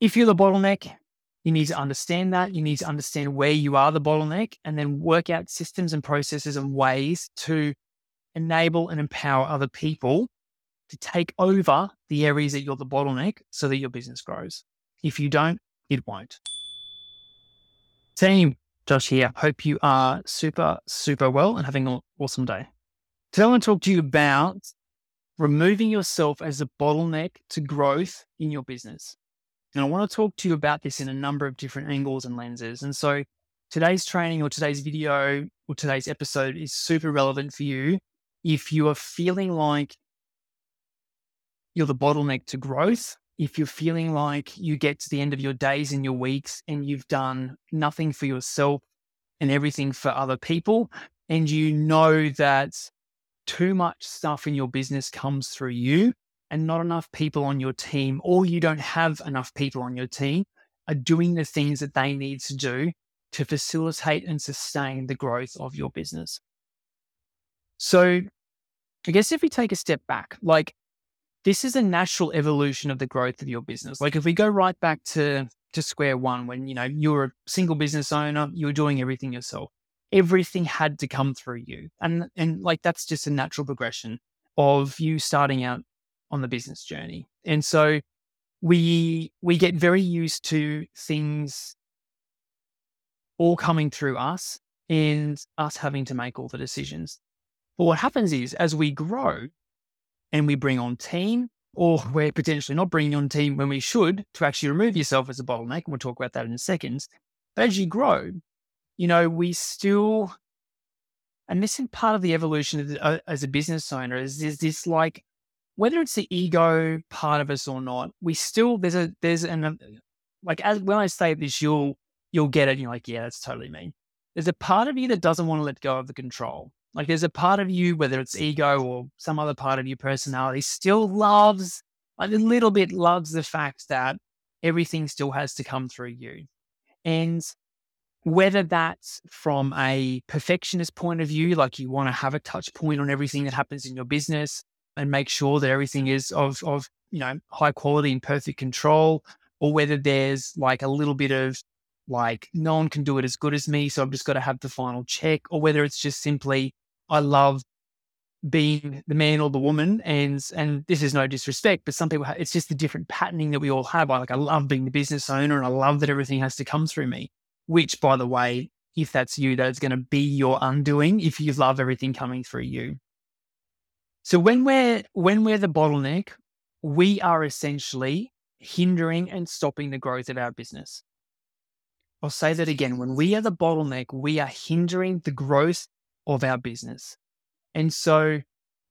if you're the bottleneck, you need to understand that. You need to understand where you are the bottleneck and then work out systems and processes and ways to enable and empower other people to take over the areas that you're the bottleneck so that your business grows. If you don't, it won't. Team, Josh here. Hope you are super, super well and having an awesome day. Today, I want to talk to you about removing yourself as a bottleneck to growth in your business. And I want to talk to you about this in a number of different angles and lenses. And so today's training or today's video or today's episode is super relevant for you if you are feeling like you're the bottleneck to growth, if you're feeling like you get to the end of your days and your weeks and you've done nothing for yourself and everything for other people, and you know that too much stuff in your business comes through you and not enough people on your team, or you don't have enough people on your team, are doing the things that they need to do to facilitate and sustain the growth of your business. So, I guess if we take a step back, like this is a natural evolution of the growth of your business. Like if we go right back to to square one, when you know you were a single business owner, you were doing everything yourself. Everything had to come through you, and and like that's just a natural progression of you starting out on the business journey. And so we we get very used to things all coming through us and us having to make all the decisions. But what happens is as we grow and we bring on team, or we're potentially not bringing on team when we should to actually remove yourself as a bottleneck, and we'll talk about that in a second. But as you grow, you know, we still, and this is part of the evolution of the, uh, as a business owner is, is this like whether it's the ego part of us or not, we still there's a there's an um, like as when I say this, you'll you'll get it. You're like, yeah, that's totally me. There's a part of you that doesn't want to let go of the control. Like there's a part of you, whether it's ego or some other part of your personality, still loves like a little bit loves the fact that everything still has to come through you. And whether that's from a perfectionist point of view, like you want to have a touch point on everything that happens in your business, and make sure that everything is of of you know high quality and perfect control, or whether there's like a little bit of like no one can do it as good as me, so I've just got to have the final check, or whether it's just simply I love being the man or the woman and and this is no disrespect but some people it's just the different patterning that we all have. I like I love being the business owner and I love that everything has to come through me which by the way if that's you that's going to be your undoing if you love everything coming through you so when we're when we're the bottleneck, we are essentially hindering and stopping the growth of our business. I'll say that again. When we are the bottleneck, we are hindering the growth of our business. And so,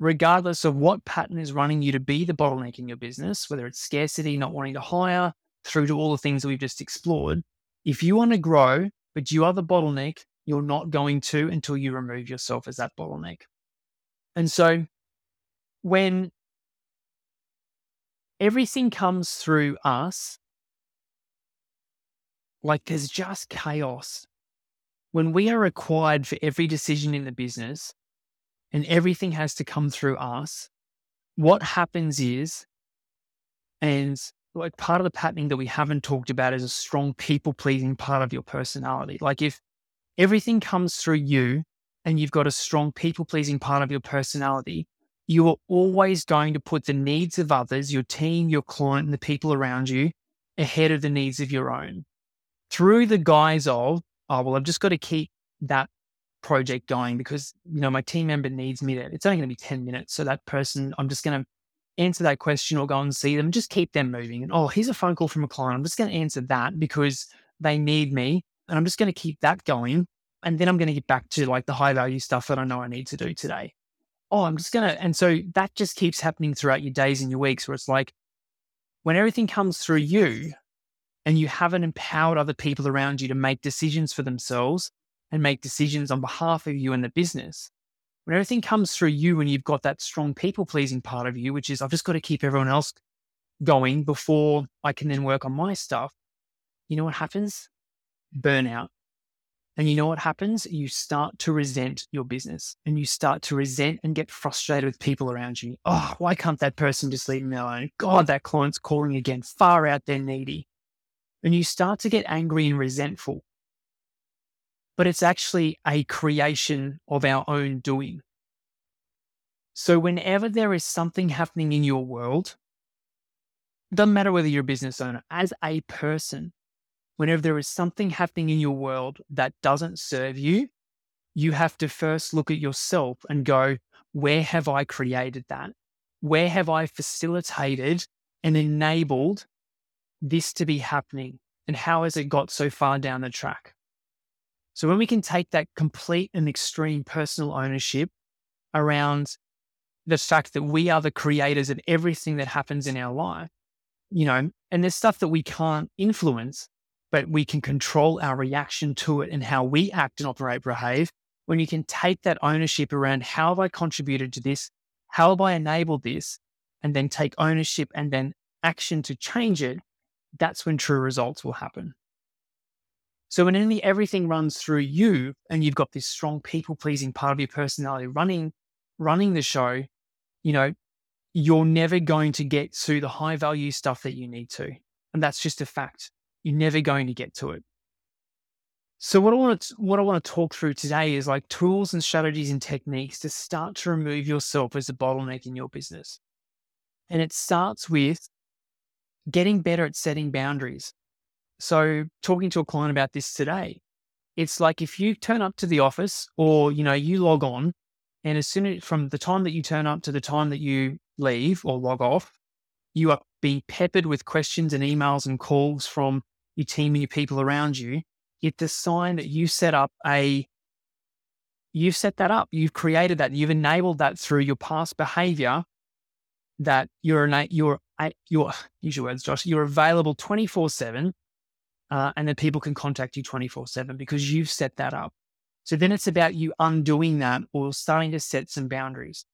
regardless of what pattern is running you to be the bottleneck in your business, whether it's scarcity, not wanting to hire, through to all the things that we've just explored, if you want to grow, but you are the bottleneck, you're not going to until you remove yourself as that bottleneck. And so, when everything comes through us, like there's just chaos. When we are required for every decision in the business and everything has to come through us, what happens is, and like part of the patterning that we haven't talked about is a strong people pleasing part of your personality. Like if everything comes through you and you've got a strong people pleasing part of your personality, you are always going to put the needs of others, your team, your client, and the people around you ahead of the needs of your own through the guise of, oh, well, I've just got to keep that project going because, you know, my team member needs me there. It's only going to be 10 minutes. So that person, I'm just going to answer that question or go and see them, just keep them moving. And, oh, here's a phone call from a client. I'm just going to answer that because they need me. And I'm just going to keep that going. And then I'm going to get back to like the high value stuff that I know I need to do today oh, I'm just going to. And so that just keeps happening throughout your days and your weeks where it's like when everything comes through you and you haven't empowered other people around you to make decisions for themselves and make decisions on behalf of you and the business, when everything comes through you and you've got that strong people pleasing part of you, which is I've just got to keep everyone else going before I can then work on my stuff, you know what happens? Burnout. And you know what happens? You start to resent your business and you start to resent and get frustrated with people around you. Oh, why can't that person just leave me alone? God, that client's calling again. Far out, they're needy. and you start to get angry and resentful. But it's actually a creation of our own doing. So, whenever there is something happening in your world, doesn't matter whether you're a business owner, as a person, whenever there is something happening in your world that doesn't serve you, you have to first look at yourself and go, where have I created that? Where have I facilitated and enabled this to be happening? And how has it got so far down the track? So, when we can take that complete and extreme personal ownership around the fact that we are the creators of everything that happens in our life, you know, and there's stuff that we can't influence, but we can control our reaction to it and how we act and operate, behave. When you can take that ownership around how have I contributed to this? How have I enabled this? And then take ownership and then action to change it, that's when true results will happen. So when only everything runs through you and you've got this strong people pleasing part of your personality running, running the show, you know, you're never going to get to the high value stuff that you need to. And that's just a fact. You're never going to get to it. So what I want to what I want to talk through today is like tools and strategies and techniques to start to remove yourself as a bottleneck in your business. And it starts with getting better at setting boundaries. So talking to a client about this today, it's like if you turn up to the office or you know you log on and as soon as from the time that you turn up to the time that you leave or log off, you are being peppered with questions and emails and calls from your team and your people around you. It's a sign that you set up a you've set that up. You've created that. You've enabled that through your past behavior that you're an, you're you're use your words, Josh. You're available twenty four seven, uh, and then people can contact you twenty four seven because you've set that up. So then it's about you undoing that or starting to set some boundaries.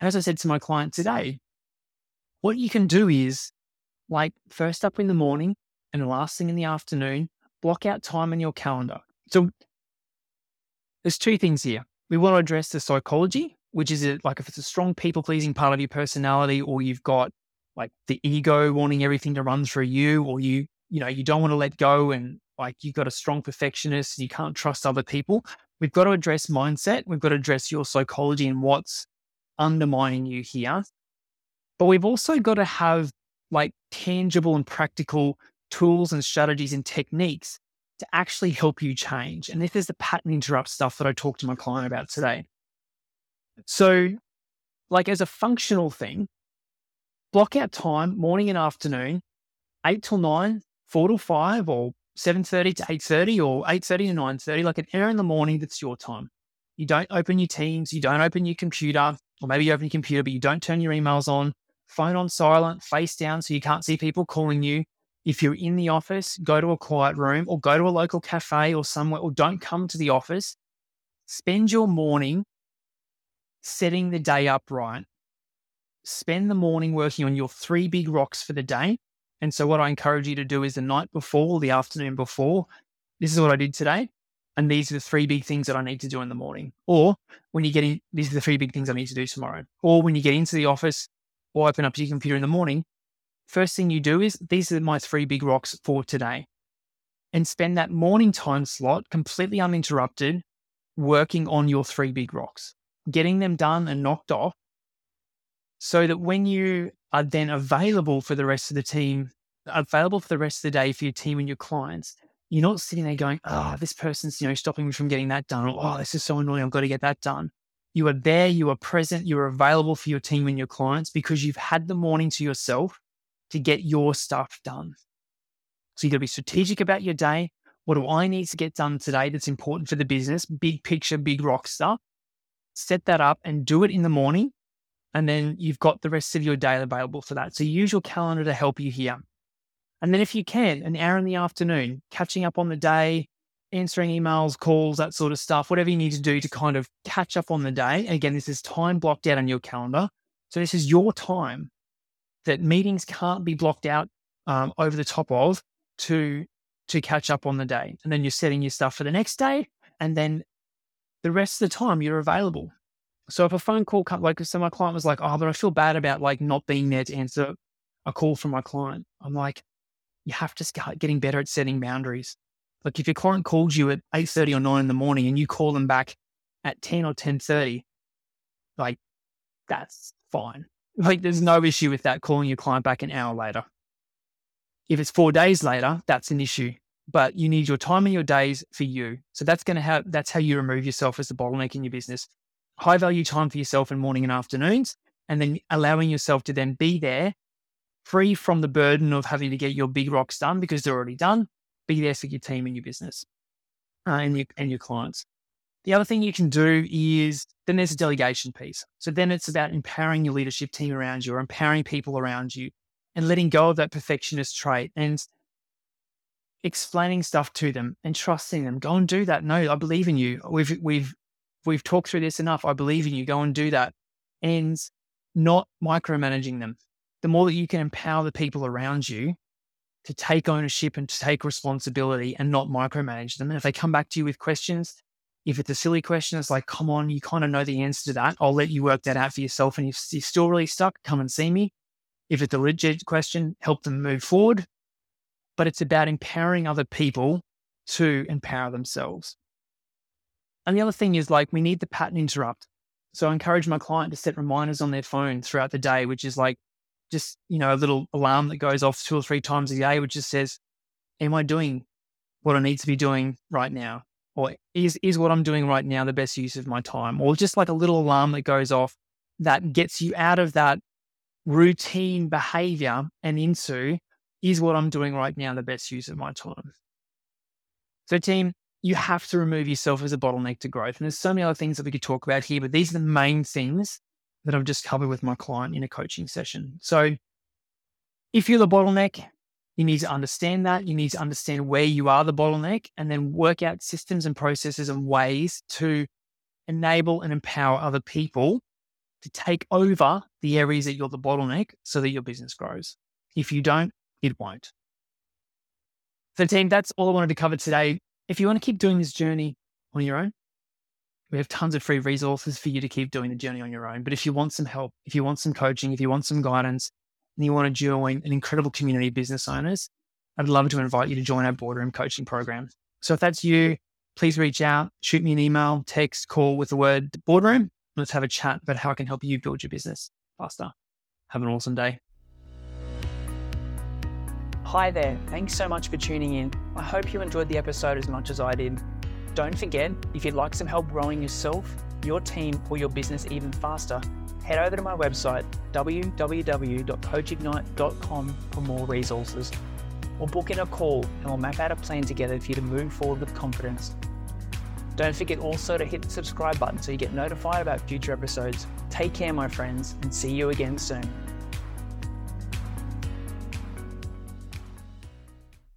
As I said to my client today, what you can do is like first up in the morning and last thing in the afternoon, block out time in your calendar. So there's two things here. We want to address the psychology, which is like if it's a strong people pleasing part of your personality, or you've got like the ego wanting everything to run through you, or you, you know, you don't want to let go and like you've got a strong perfectionist and you can't trust other people. We've got to address mindset. We've got to address your psychology and what's undermining you here. But we've also got to have like tangible and practical tools and strategies and techniques to actually help you change. And this is the pattern interrupt stuff that I talked to my client about today. So, like as a functional thing, block out time, morning and afternoon, eight till nine, four till five, or 7.30 to 8.30 or 8.30 to 9.30, like an hour in the morning, that's your time. You don't open your Teams, you don't open your computer, or maybe you open your computer, but you don't turn your emails on, phone on silent, face down so you can't see people calling you. If you're in the office, go to a quiet room or go to a local cafe or somewhere, or don't come to the office. Spend your morning setting the day up right. Spend the morning working on your three big rocks for the day and so, what I encourage you to do is the night before, the afternoon before, this is what I did today. And these are the three big things that I need to do in the morning. Or when you get in, these are the three big things I need to do tomorrow. Or when you get into the office or open up your computer in the morning, first thing you do is these are my three big rocks for today. And spend that morning time slot completely uninterrupted working on your three big rocks, getting them done and knocked off so that when you are then available for the rest of the team, available for the rest of the day for your team and your clients, you're not sitting there going, oh, this person's, you know, stopping me from getting that done. Or, oh, this is so annoying. I've got to get that done. You are there, you are present, you are available for your team and your clients because you've had the morning to yourself to get your stuff done. So you got to be strategic about your day. What do I need to get done today that's important for the business? Big picture, big rock stuff. Set that up and do it in the morning and then you've got the rest of your day available for that. So use your calendar to help you here. And then if you can, an hour in the afternoon, catching up on the day, answering emails, calls, that sort of stuff, whatever you need to do to kind of catch up on the day. And again, this is time blocked out on your calendar. So this is your time that meetings can't be blocked out um, over the top of to to catch up on the day. And then you're setting your stuff for the next day. And then the rest of the time you're available. So if a phone call comes, like, so my client was like, oh, but I feel bad about like not being there to answer a call from my client. I'm like, you have to start getting better at setting boundaries. Like if your client calls you at 8.30 or 9 in the morning and you call them back at 10 or 10.30, like that's fine. Like there's no issue with that calling your client back an hour later. If it's four days later, that's an issue. But you need your time and your days for you. So that's to have that's how you remove yourself as the bottleneck in your business. High value time for yourself in morning and afternoons, and then allowing yourself to then be there, free from the burden of having to get your big rocks done because they're already done. Be there for your team and your business uh, and your and your clients. The other thing you can do is then there's a delegation piece. So then it's about empowering your leadership team around you or empowering people around you and letting go of that perfectionist trait and explaining stuff to them and trusting them. Go and do that. No, I believe in you. We've we've we've talked through this enough. I believe in you. Go and do that. And not micromanaging them. The more that you can empower the people around you to take ownership and to take responsibility and not micromanage them. And if they come back to you with questions, if it's a silly question, it's like, come on, you kind of know the answer to that. I'll let you work that out for yourself. And if you're still really stuck, come and see me. If it's a legit question, help them move forward. But it's about empowering other people to empower themselves. And the other thing is like, we need the pattern interrupt. So I encourage my client to set reminders on their phone throughout the day, which is like just, you know, a little alarm that goes off two or three times a day, which just says, Am I doing what I need to be doing right now? Or is is what I'm doing right now the best use of my time? Or just like a little alarm that goes off that gets you out of that routine behavior and into is what I'm doing right now the best use of my time? So, team, you have to remove yourself as a bottleneck to growth. And there's so many other things that we could talk about here, but these are the main things that I've just covered with my client in a coaching session. So, if you're the bottleneck, you need to understand that. You need to understand where you are the bottleneck and then work out systems and processes and ways to enable and empower other people to take over the areas that you're the bottleneck so that your business grows. If you don't, it won't. So, team, that's all I wanted to cover today. If you want to keep doing this journey on your own, we have tons of free resources for you to keep doing the journey on your own. But if you want some help, if you want some coaching, if you want some guidance, and you want to join an incredible community of business owners, I'd love to invite you to join our boardroom coaching program. So if that's you, please reach out, shoot me an email, text, call with the word boardroom. Let's have a chat about how I can help you build your business faster. Have an awesome day. Hi there. Thanks so much for tuning in. I hope you enjoyed the episode as much as I did. Don't forget, if you'd like some help growing yourself, your team, or your business even faster, head over to my website, www.coachignite.com, for more resources. Or book in a call and we'll map out a plan together for you to move forward with confidence. Don't forget also to hit the subscribe button so you get notified about future episodes. Take care, my friends, and see you again soon.